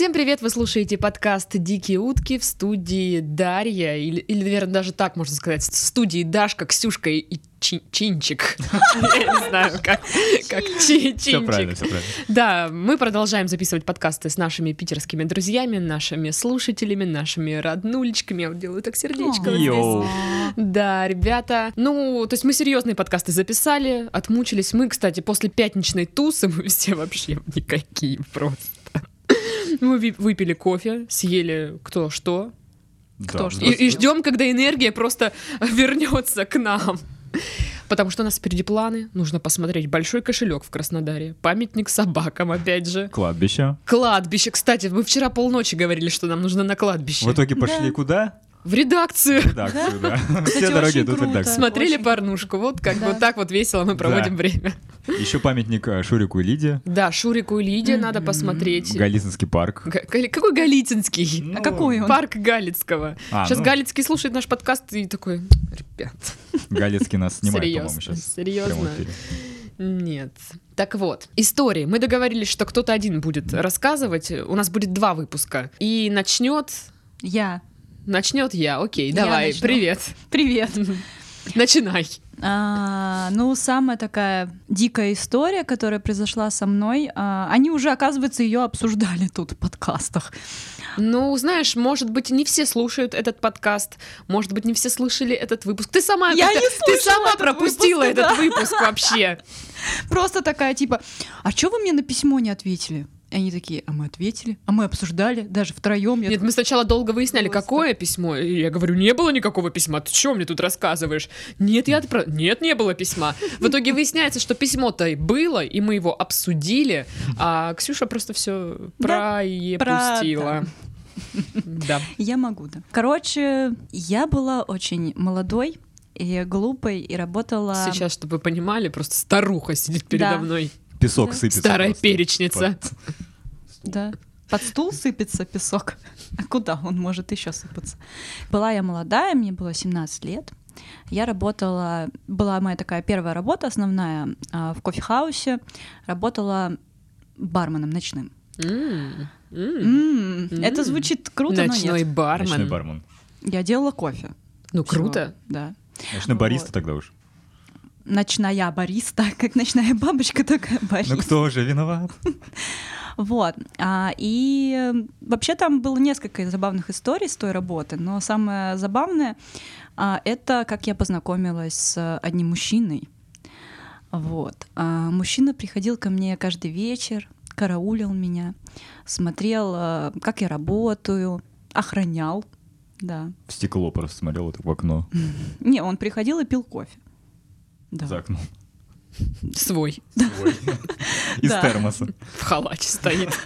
Всем привет! Вы слушаете подкаст «Дикие утки» в студии Дарья, или, или наверное, даже так можно сказать, в студии Дашка, Ксюшка и Чин- Чинчик. Я не знаю, как, как Чи- Все правильно, Чинчик. все правильно. Да, мы продолжаем записывать подкасты с нашими питерскими друзьями, нашими слушателями, нашими роднулечками. Я вот делаю так сердечко. вот здесь. Йоу. Да, ребята. Ну, то есть мы серьезные подкасты записали, отмучились. Мы, кстати, после пятничной тусы мы все вообще никакие просто. Мы выпили кофе, съели кто что, Да, и, здравствуйте. и ждем, когда энергия просто вернется к нам. Потому что у нас впереди планы. Нужно посмотреть большой кошелек в Краснодаре, памятник собакам, опять же. Кладбище. Кладбище. Кстати, вы вчера полночи говорили, что нам нужно на кладбище. В итоге пошли Да. куда? В редакцию. В редакцию, да. Кстати, Все дороги идут в редакцию. Смотрели Очень. порнушку. Вот как Да. вот так вот весело мы проводим время. Еще памятник э, Шурику и Лиде. Да, Шурику и Лиде Мгм. надо посмотреть. Галицинский парк. Какой Галицинский? Ну, А какой он? Парк Галицкого. А, Сейчас ну, Галицкий слушает наш подкаст и такой, ребят, Галицкий нас снимает, по-моему, сейчас. серьезно. Нет. Так вот, истории. Мы договорились, что кто-то один будет рассказывать. У нас будет два выпуска. И начнет... Я. Начнет я. Окей, Я давай. начну. Привет. Привет. Начинай. А, ну, самая такая дикая история, которая произошла со мной, а, они уже, оказывается, ее обсуждали тут в подкастах. Ну, знаешь, может быть, не все слушают этот подкаст, может быть, не все слышали этот выпуск. Ты сама, Я не ты сама этот пропустила выпуск, этот да. выпуск вообще. Просто такая типа, а что вы мне на письмо не ответили? И они такие, а мы ответили, а мы обсуждали, даже втроем. Нет, мы сначала долго выясняли, Просто. какое письмо. И я говорю, не было никакого письма. Ты что мне тут рассказываешь? Нет, я отправ... Нет, не было письма. В итоге выясняется, что письмо-то и было, и мы его обсудили, а Ксюша просто все Да, проепустила. Да. Я могу, да. Короче, я была очень молодой и глупой, и работала... Сейчас, чтобы вы понимали, просто старуха сидит передо Да. мной. Песок сыпется. Старая просто. перечница. Под- Да. Под стул сыпется песок. А куда он может еще сыпаться? Была я молодая, мне было 17 лет. Я работала, была моя такая первая работа основная а, в кофехаусе. Работала барменом ночным. М. М, М. Это звучит круто, но Ночной нет. Ночной бармен. бармен. Я делала кофе. Ну, Всё, круто. Да. Ночной Вот. бариста тогда уж. Ночная бариста, как ночная бабочка, такая бариста. Ну кто же виноват? Вот. А, и вообще там было несколько забавных историй с той работы, но самое забавное а, это как я познакомилась с одним мужчиной. Вот. А, мужчина приходил ко мне каждый вечер, караулил меня, смотрел, а, как я работаю, охранял. Да. В стекло просто смотрел вот в окно. Не, он приходил и пил кофе. Да. За окном. Свой. Ой. Из Да. термоса. В халате стоит.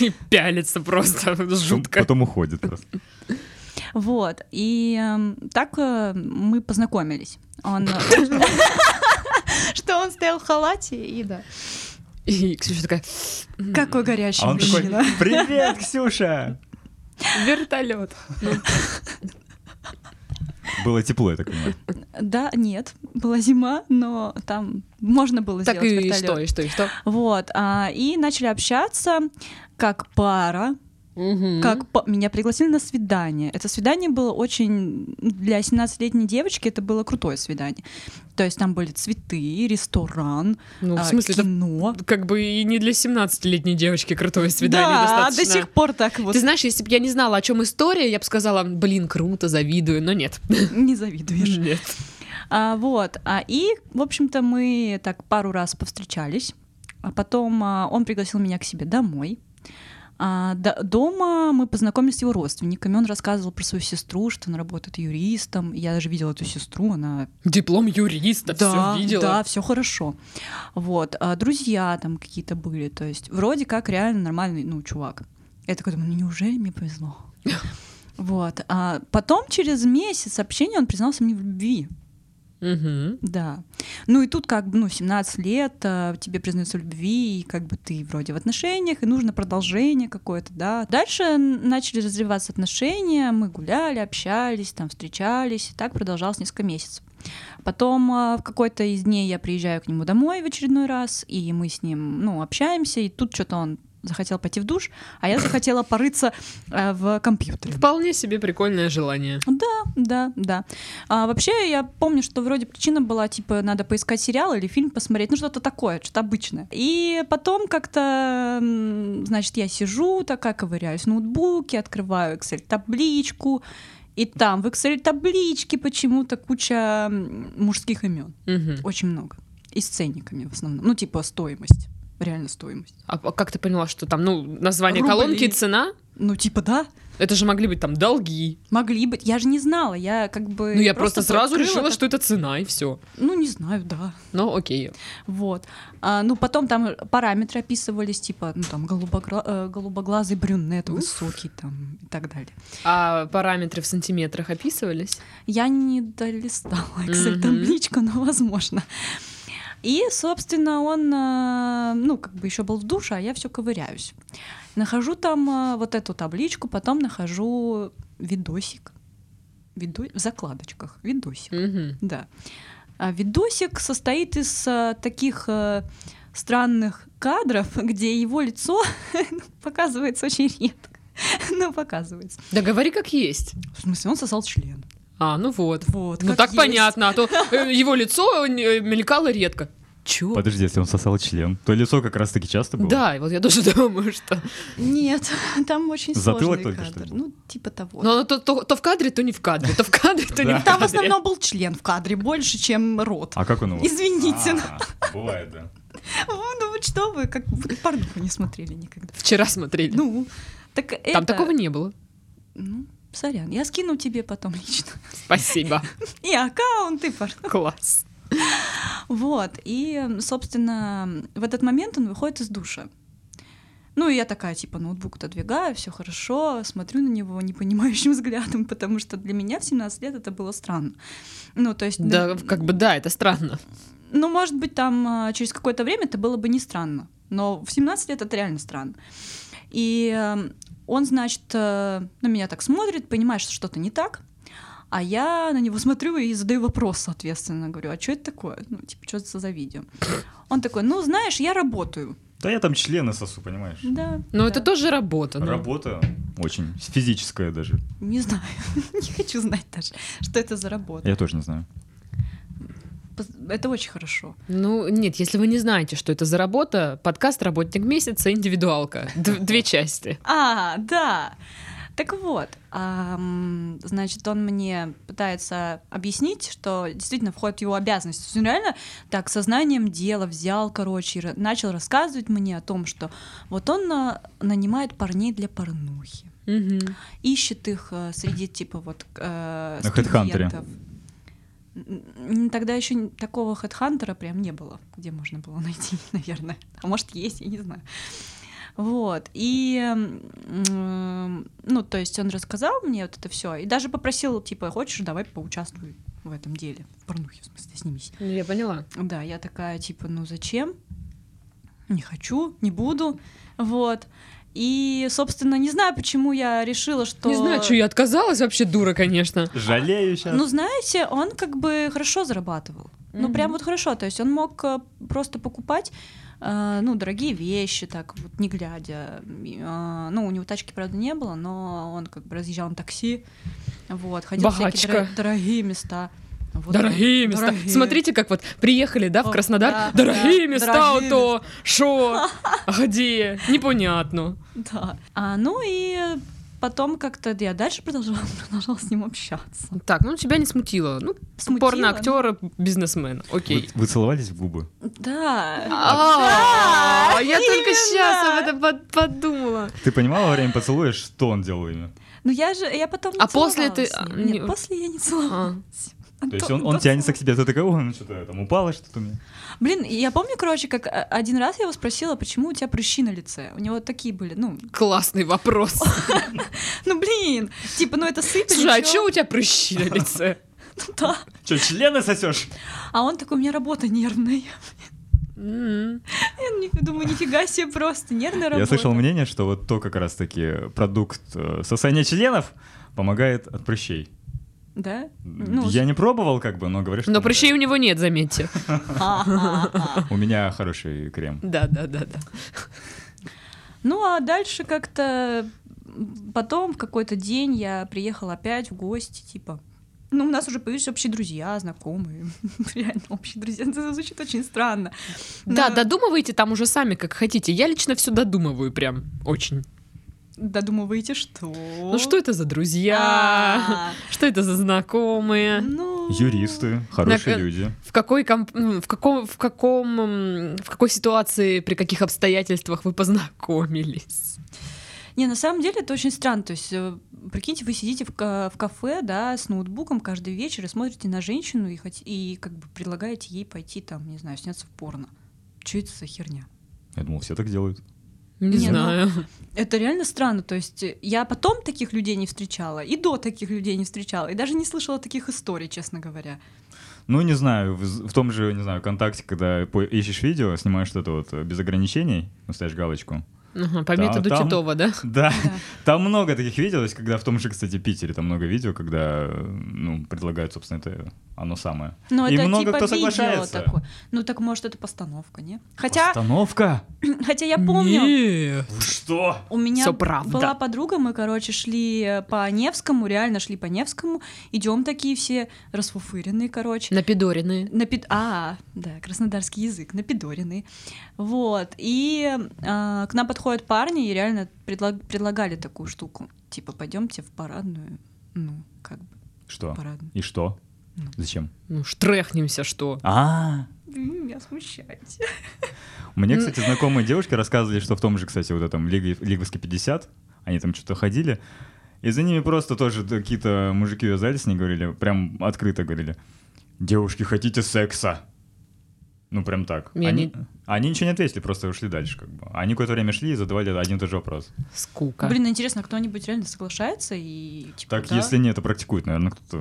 И пялится просто жутко. Потом уходит просто. Вот. И эм, так э, мы познакомились. Он... Что он стоял в халате и да. И Ксюша такая, «М, Какой горячий А он такой, мужчина. привет, Ксюша! вертолет. Было тепло, я так понимаю. Да, нет, была зима, но там можно было Так сделать и вертолет. что, и что, и что? Вот, а, и начали общаться как пара, Мгм. как па- меня пригласили на свидание. Это свидание было очень для 17-летней девочки это было крутое свидание. То есть там были цветы, ресторан, Ну, в а, смысле, это кино. как бы и не для 17-летней девочки крутое свидание да, достаточно. до сих пор так вот Ты знаешь, если бы я не знала, о чем история, я бы сказала, блин, круто, завидую, но нет. не завидуешь. Нет. А, вот. А, и, в общем-то, мы так пару раз повстречались. А потом а, он пригласил меня к себе домой. А, до- дома мы познакомились с его родственниками. Он рассказывал про свою сестру, что она работает юристом. Я даже видела эту сестру, она Диплом юриста, да, все видела. да, все хорошо. Вот, а друзья там какие-то были, то есть вроде как реально нормальный, ну, чувак. Я такой думаю, ну неужели мне повезло? Вот, а потом через месяц общения он признался мне в любви. Мгм. Да. Ну и тут как бы, ну, 17 лет, а, тебе признаются любви, и как бы ты вроде в отношениях, и нужно продолжение какое-то, да. Дальше начали развиваться отношения, мы гуляли, общались, там, встречались, и так продолжалось несколько месяцев. Потом а, в какой-то из дней я приезжаю к нему домой в очередной раз, и мы с ним, ну, общаемся, и тут что-то он захотел пойти в душ, а я захотела порыться э, в компьютере. Вполне себе прикольное желание. Да, да, да. А, вообще, я помню, что вроде причина была, типа, надо поискать сериал или фильм посмотреть, ну что-то такое, что-то обычное. И потом как-то, значит, я сижу такая, ковыряюсь в ноутбуке, открываю Excel-табличку, и там в Excel-табличке почему-то куча мужских имен. Мгм. Очень много. И с ценниками в основном. Ну, типа стоимость. Реально стоимость. А как ты поняла, что там, ну, название Рубли. колонки и цена? Ну, типа, да, Это же могли быть там долги. могли быть. Я же не знала, я как бы... Ну, я просто, сразу открыла решила, как- что это цена, и все. Ну, не знаю, да. Ну, окей. Вот. А, ну, потом там параметры описывались, типа, ну, там, голубогра- э, голубоглазый брюнет, Уф. высокий, там, и так далее. А параметры в сантиметрах описывались? Я не долистала Excel-табличку, но возможно. И, собственно, он, э, ну, как бы еще был в душе, а я все ковыряюсь. Нахожу там э, вот эту табличку, потом нахожу видосик. Видо... В закладочках. Видосик. Мгм. Да. А видосик состоит из э, таких странных кадров, где его лицо показывается очень редко. Но показывается. Да говори как есть. В смысле, он сосал член. А, ну вот. Вот. Ну так есть. понятно, а то э, его лицо э, мелькало редко. Чё? Подожди, если он сосал член, то лицо как раз-таки часто было. Да, и вот я тоже думаю, что... Нет, там очень Затылок сложный только что кадр. был. Ну, типа того. Но то, то- то в кадре, то не в кадре, то в кадре, то не в Там в кадре. основном был член в кадре, больше, чем рот. А как он его? Извините, А, Бывает, да. ну вот что вы, как порнуху не смотрели никогда. Вчера смотрели. Ну, так. Там такого не было. Ну, сорян, я скину тебе потом лично. Спасибо. И аккаунты, пожалуйста. Класс. Вот, и, собственно, в этот момент он выходит из душа. Ну, и я такая, типа, ноутбук отодвигаю, все хорошо, смотрю на него непонимающим взглядом, потому что для меня в 17 лет это было странно. Ну, то есть... Да, как бы да, это странно. Ну, может быть, там а, через какое-то время это было бы не странно, но в 17 лет это реально странно. И э, он, значит, э, на меня так смотрит, понимает, что что-то не так, а я на него смотрю и задаю вопрос, соответственно, говорю, а что это такое? Ну, типа, что это за видео? Он такой, ну, знаешь, я работаю. Да я там члены сосу, понимаешь? Да. Но да. это тоже работа. ну. Работа очень физическая даже. Не знаю, не хочу знать даже, что это за работа. Я тоже не знаю. Это очень хорошо. Ну, нет, если вы не знаете, что это за работа, подкаст «Работник месяца» индивидуалка. Две части. А, да. Так вот, значит, он мне пытается объяснить, что действительно входит в его есть он реально так сознанием дела взял, короче, и начал рассказывать мне о том, что вот он а, нанимает парней для порнухи, ищет их а, среди типа вот э, На студентов. Тогда еще такого хедхантера прям не было, где можно было найти, наверное. А может, есть, я не знаю. Вот. И, ну, то есть он рассказал мне вот это все. И даже попросил, типа, хочешь, давай поучаствуй в этом деле. В порнухе, в смысле, снимись. Ну, Я поняла. Да, я такая, типа, ну зачем? Не хочу, не буду. Вот. И, собственно, не знаю, почему я решила, что... Не знаю, что я отказалась, вообще дура, конечно. Жалею сейчас. Ну, знаете, он как бы хорошо зарабатывал. Ну, Мгм. прям вот хорошо. То есть он мог э, просто покупать, э, ну, дорогие вещи, так вот, не глядя. Э, ну, у него тачки, правда, не было, но он как бы разъезжал на такси, вот, ходил в всякие дорогие места. Вот Дорогие места. дорогие. Смотрите, как вот приехали, да, в Краснодар. да, дорогие да, места, дорогие то шо, где, непонятно. Да. А, ну и потом как-то я дальше продолжала, продолжала с ним общаться. Так, ну тебя не смутило. Ну, Смутило, порно-актер, бизнесмен. Вы, Окей. вы целовались в губы? Да. А, Я только сейчас об этом под- подумала. Ты понимала во время поцелуя, что он делал именно? Ну я же, я потом не А после ты- а, Нет, не- после я не целовалась. То есть он, он тянется к тебе, ты такая, о, ну что-то там упало что-то у меня. Блин, я помню, короче, как э, один раз я его спросила, почему у тебя прыщи на лице. У него такие были, ну, Классный вопрос. ну блин, типа, ну это сыпь или Слушай, а что у тебя прыщи на лице? Да. Че, члены сосешь? А он такой, у меня работа нервная. М. Я думаю, нифига себе просто, нервная работа. Я слышал мнение, что вот то как раз-таки продукт э, сосания членов помогает от прыщей. Да? Ну, Я не пробовал, как бы, но говорят, что Но прыщей у него нет, заметьте. У меня хороший крем. Да, да, да, да. Ну а дальше как-то потом в какой-то день я приехала опять в гости, типа, ну, у нас уже появились общие друзья, знакомые. Реально, общие друзья. Это звучит очень странно. Да, Но додумывайте там уже сами, как хотите. Я лично все додумываю прям очень. Додумываете, что? Ну что это за друзья? А, Что это за знакомые? Ну... Юристы, хорошие люди. В какой комп- м, в каком в каком в какой ситуации при каких обстоятельствах вы познакомились? Не, на самом деле это очень странно. То есть, э, прикиньте, вы сидите в, в кафе, да, с ноутбуком каждый вечер и смотрите на женщину и, хот- и как бы предлагаете ей пойти там, не знаю, сняться в порно. Что это за херня? Я думал, все так делают. Не, Не, ну, знаю. Это реально странно. То есть э, я потом таких людей не встречала, и до таких людей не встречала, и даже не слышала таких историй, честно говоря. Ну, не знаю, в, в том же, не знаю, ВКонтакте, когда ищешь видео, снимаешь что-то вот э, без ограничений, ну, ставишь галочку. Ага, по Да, методу там- Титова, да? Да, Да. там много таких видео, то есть, когда в том же, кстати, Питере, там много видео, когда, э, ну, предлагают, собственно, это оно самое. Но И это много типа кто видео соглашается. такое. Ну так может это постановка, не? Хотя, Постановка? хотя я помню, Нет. Что? у меня Всё правда. была подруга, мы, короче, шли э, по Невскому, реально шли по Невскому, идем такие все расфуфыренные, короче. Напидоренные. На пид... А, да, краснодарский язык, напидоренный. Вот. И а, к нам подходят парни и реально предлаг- предлагали такую штуку. Типа, пойдемте в парадную. Ну, как бы, Что? парадную. И что? Ну. Зачем? Ну, штрехнемся, что? А, Вы меня смущаете. Мне, М. кстати, знакомые девушки рассказывали, что в том же, кстати, вот этом Лиговске 50, они там что-то ходили, и за ними просто тоже какие-то мужики вязались, они говорили, прям открыто говорили, девушки, хотите секса? Ну, прям так. Я Они, не- они ничего не ответили, просто ушли дальше, как бы. Они какое-то время шли и задавали один и тот же вопрос. Скука. Блин, интересно, кто-нибудь реально соглашается и типа, Так, да? если не это практикует, наверное, кто-то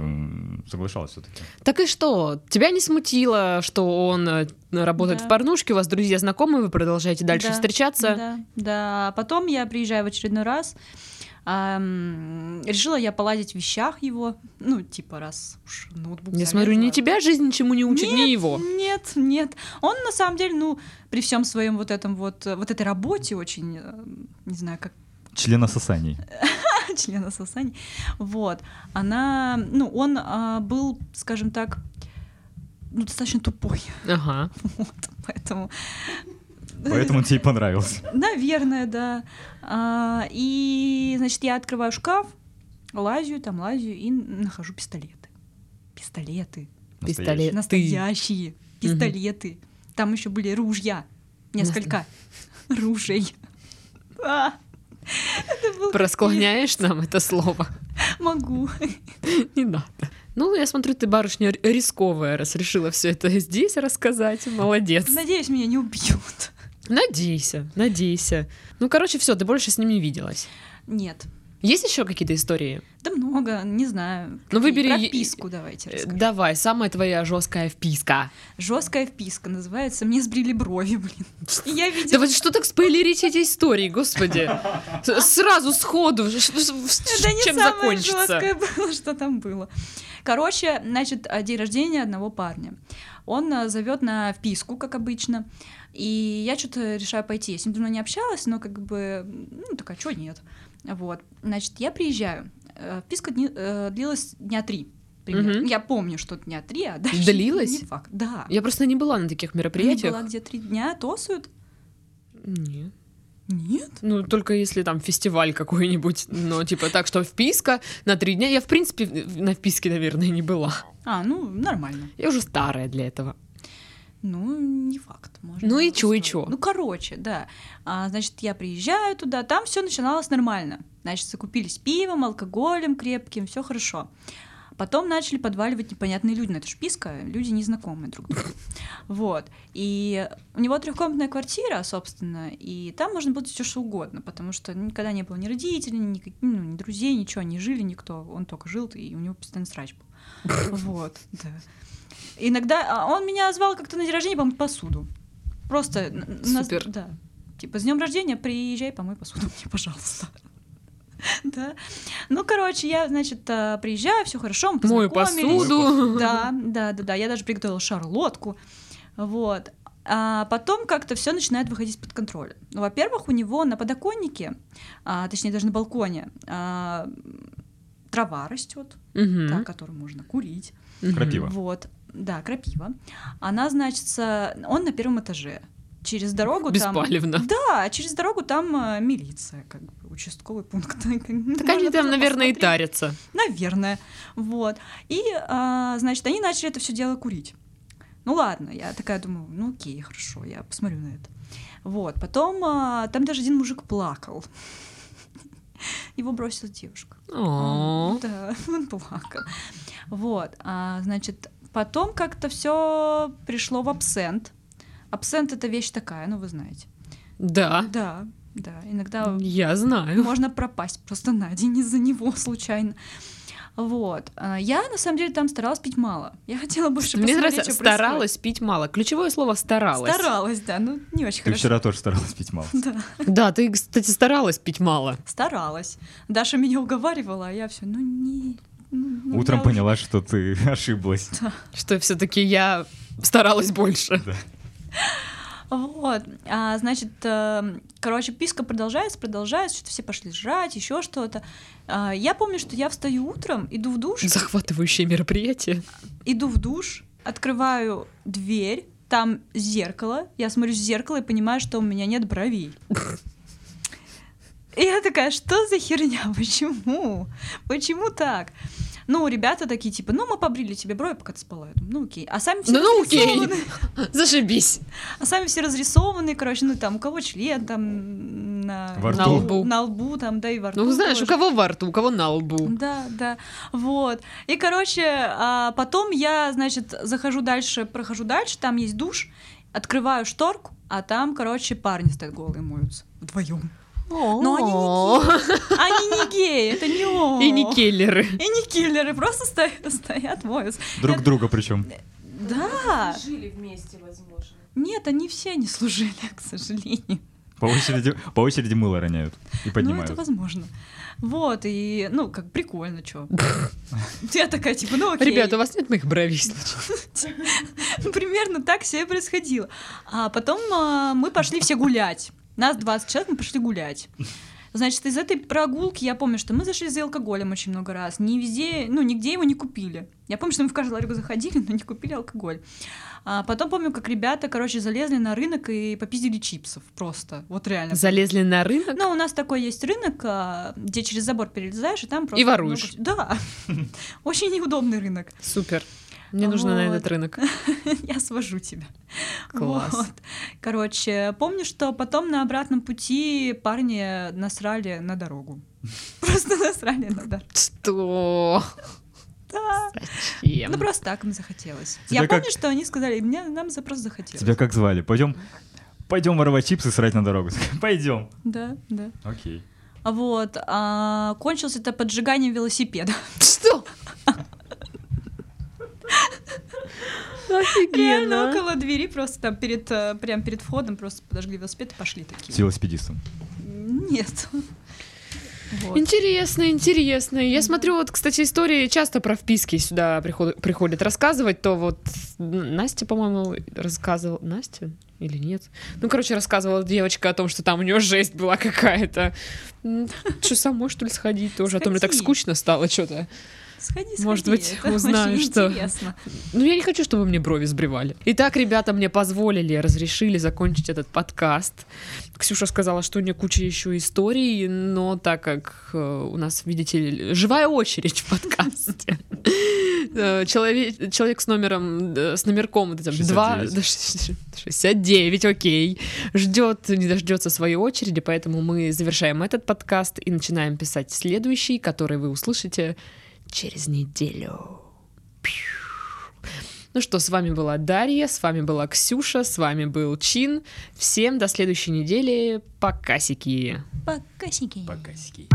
соглашался все-таки. Так и что? Тебя не смутило, что он э, работает Да. в порнушке, у вас друзья знакомые, вы продолжаете дальше Да, встречаться? Да, да. Потом я приезжаю в очередной раз. Ам, решила я поладить в вещах его. Ну, типа, раз уж ноутбук Я смотрю, не тебя жизнь ничему не учит, не его. Нет, нет. Он на самом деле, ну, при всем своем вот этом вот, вот этой работе очень, э, не знаю, как Членососаний. члена сосаний, вот, она, ну, он а, был, скажем так, ну, достаточно тупой, Ага. вот, поэтому... Поэтому тебе и понравился. Наверное, да. А, и, значит, я открываю шкаф, лазю, там лазю и нахожу пистолеты. Пистолеты. Пистолет. Ты. Настоящие пистолеты. Там еще были ружья. Несколько ружей. А, Просклоняешь нам это слово? Могу. Не надо. Ну, я смотрю, ты барышня рисковая, раз решила все это здесь рассказать. Молодец. Надеюсь, меня не убьют. Надейся, надейся. Ну, короче, все, ты больше с ними не виделась. Нет. Есть еще какие-то истории? Да много, не знаю. Ну, выбери Про вписку давайте Э, расскажу. Давай, самая твоя жесткая вписка. Жесткая вписка называется. Мне сбрили брови, блин. И я Да видела... вот что так спойлерить эти истории, господи. Сразу сходу. Чем закончится? жесткое было, что там было. Короче, значит, а, день рождения одного парня. Он а, зовет на вписку, как обычно, и я что-то решаю пойти. Я с ним давно не общалась, но как бы, ну, такая, что нет. Вот, значит, я приезжаю. Э, Вписка дни- э, длилась дня три. примерно. Мгм. Я помню, что дня три, а дальше Длилась? не факт. Да. Я просто не была на таких мероприятиях. была где три дня, тосуют? Нет. Нет. Ну, только если там фестиваль какой-нибудь, но типа так, что вписка на три дня. Я, в принципе, на вписке, наверное, не была. А, ну, нормально. Я уже старая для этого. Ну, не факт. Можно Ну и чё, и чё? Ну, короче, да. А, значит, я приезжаю туда, там все начиналось нормально. Значит, закупились пивом, алкоголем крепким, все хорошо. Потом начали подваливать непонятные люди. Ну, это ж писка, люди незнакомые друг другу. Вот. И у него трехкомнатная квартира, собственно, и там можно было все что угодно, потому что никогда не было ни родителей, ни, ну, ни друзей, ничего, не жили никто. Он только жил, и у него постоянно срач был. Вот, да. Иногда а, он меня звал как-то на день рождения помыть посуду. Просто Супер. да. Типа, с днем рождения приезжай, помой посуду мне, пожалуйста. Да. Ну, короче, я, значит, а, приезжаю, все хорошо, мы Мою посуду. Да, да, да, да. Я даже приготовила шарлотку. Вот. а потом как-то все начинает выходить под контроль. Ну, во-первых, у него на подоконнике, а, точнее даже на балконе, а, трава растет, Мгм. та, которую можно курить. Крапива. Вот, да, крапива. Она, значит, он на первом этаже. Через дорогу там... Беспалевно. Да, через дорогу там э, милиция, как бы, участковый пункт. Так они там, наверное, и тарят. тарятся. Наверное. Вот. И, а, значит, они начали это все дело курить. Ну ладно, я такая думаю, ну окей, хорошо, я посмотрю на это. Вот. Потом а, там даже один мужик плакал. Его бросила девушка. О. Да, он плакал. Вот. а, значит, потом как-то все пришло в абсент. Абсент это вещь такая, ну вы знаете. Да, Да, да. Иногда я знаю. можно пропасть просто на день из-за него случайно. Вот. А, Я, на самом деле, там старалась пить мало. Я хотела больше Мне посмотреть, нравится, что происходит. старалась пить мало. Ключевое слово старалась. Старалась, да, ну не очень Ты хорошо. вчера тоже старалась пить мало. Да, Да, ты, кстати, старалась пить мало. старалась. Даша меня уговаривала, а я все, ну не... ну, Утром уже- поняла, что ты ошиблась. Что все-таки я старалась больше. Вот, а, значит, э, короче, писка продолжается, продолжается, что-то все пошли жрать, еще что-то. А, я помню, что я встаю утром, иду в душ, Захватывающее мероприятие. иду в душ, открываю дверь, там зеркало, я смотрю в зеркало и понимаю, что у меня нет бровей. И я такая, что за херня? Почему? Почему так? Ну, ребята такие, типа, ну, мы побрили тебе брови, пока ты спала. Я думаю, ну, окей. А сами все Ну, ну, окей. Зашибись. А сами все разрисованы, короче, ну, там, у кого член, там, на, Во рту. на лбу. На лбу, там, да, и во рту. Ну, знаешь, у тоже. кого во рту, у кого на лбу. Да, да, вот. И, короче, а, потом я, значит, захожу дальше, прохожу дальше, там есть душ, открываю шторку, а там, короче, парни стоят голые моются вдвоем. Но они не геи. Они не геи, это не он. И не келлеры. И не киллеры, просто стоят, стоят моются. Друг друга причем. Да. Жили вместе, возможно. Нет, они все не служили, к сожалению. По очереди, по очереди мыло роняют и Ну, поднимают. это возможно. Вот, и, ну, как прикольно, чё. Я такая, типа, ну окей. Ребята, у вас нет моих бровей? Ну, Примерно так все и происходило. А потом а, мы пошли все гулять. Нас 20 человек, мы пошли гулять. Значит, из этой прогулки я помню, что мы зашли за алкоголем очень много раз. Не везде, ну, нигде его не купили. Я помню, что мы в каждую ларьку заходили, но не купили алкоголь. А потом помню, как ребята, короче, залезли на рынок и попиздили чипсов. Просто. Вот реально. Залезли на рынок? Ну, у нас такой есть рынок, а, где через забор перелезаешь, и там просто... воруешь. много- Да. Очень неудобный рынок. Супер. Мне нужно на Вот. этот рынок. Я свожу тебя. Класс. Вот. Короче, помню, что потом на обратном пути парни насрали на дорогу. Просто насрали на дорогу. Что? Да. Зачем? Ну просто так им захотелось. Тебя Я как- помню, что они сказали, мне нам за просто захотелось. Тебя как звали? Пойдем, пойдем воровать чипсы, срать на дорогу. Пойдем. Да, да. Окей. А Вот. а, кончилось это поджиганием велосипеда. Что? Реально Офигенно. около двери, просто там перед, э, прям перед входом просто подожгли велосипед и пошли С такие. велосипедистом. Нет. Вот. Интересно, интересно. Я смотрю, вот, кстати, истории часто про вписки сюда приход- приходят рассказывать. То вот Настя, по-моему, рассказывала. Настя или нет? Ну, короче, рассказывала девочка о том, что там у нее жесть была какая-то. Что, самой, что ли, сходить тоже? А то мне так скучно стало что-то. Сходи, сходи. Может быть, это узнаю, очень что- интересно. Ну, я не хочу, чтобы мне брови сбривали. Итак, ребята мне позволили, разрешили закончить этот подкаст. Ксюша сказала, что у нее куча еще историй, но так как э, у нас, видите ли, живая очередь в подкасте. Э, Человек, человек с номером, э, с номерком вот этим 2, 69. 69, окей, ждет, не дождется своей очереди, поэтому мы завершаем этот подкаст и начинаем писать следующий, который вы услышите через неделю. Пью. Ну что, с вами была Дарья, с вами была Ксюша, с вами был Чин. Всем до следующей недели. Покасики. Покасики. Покасики.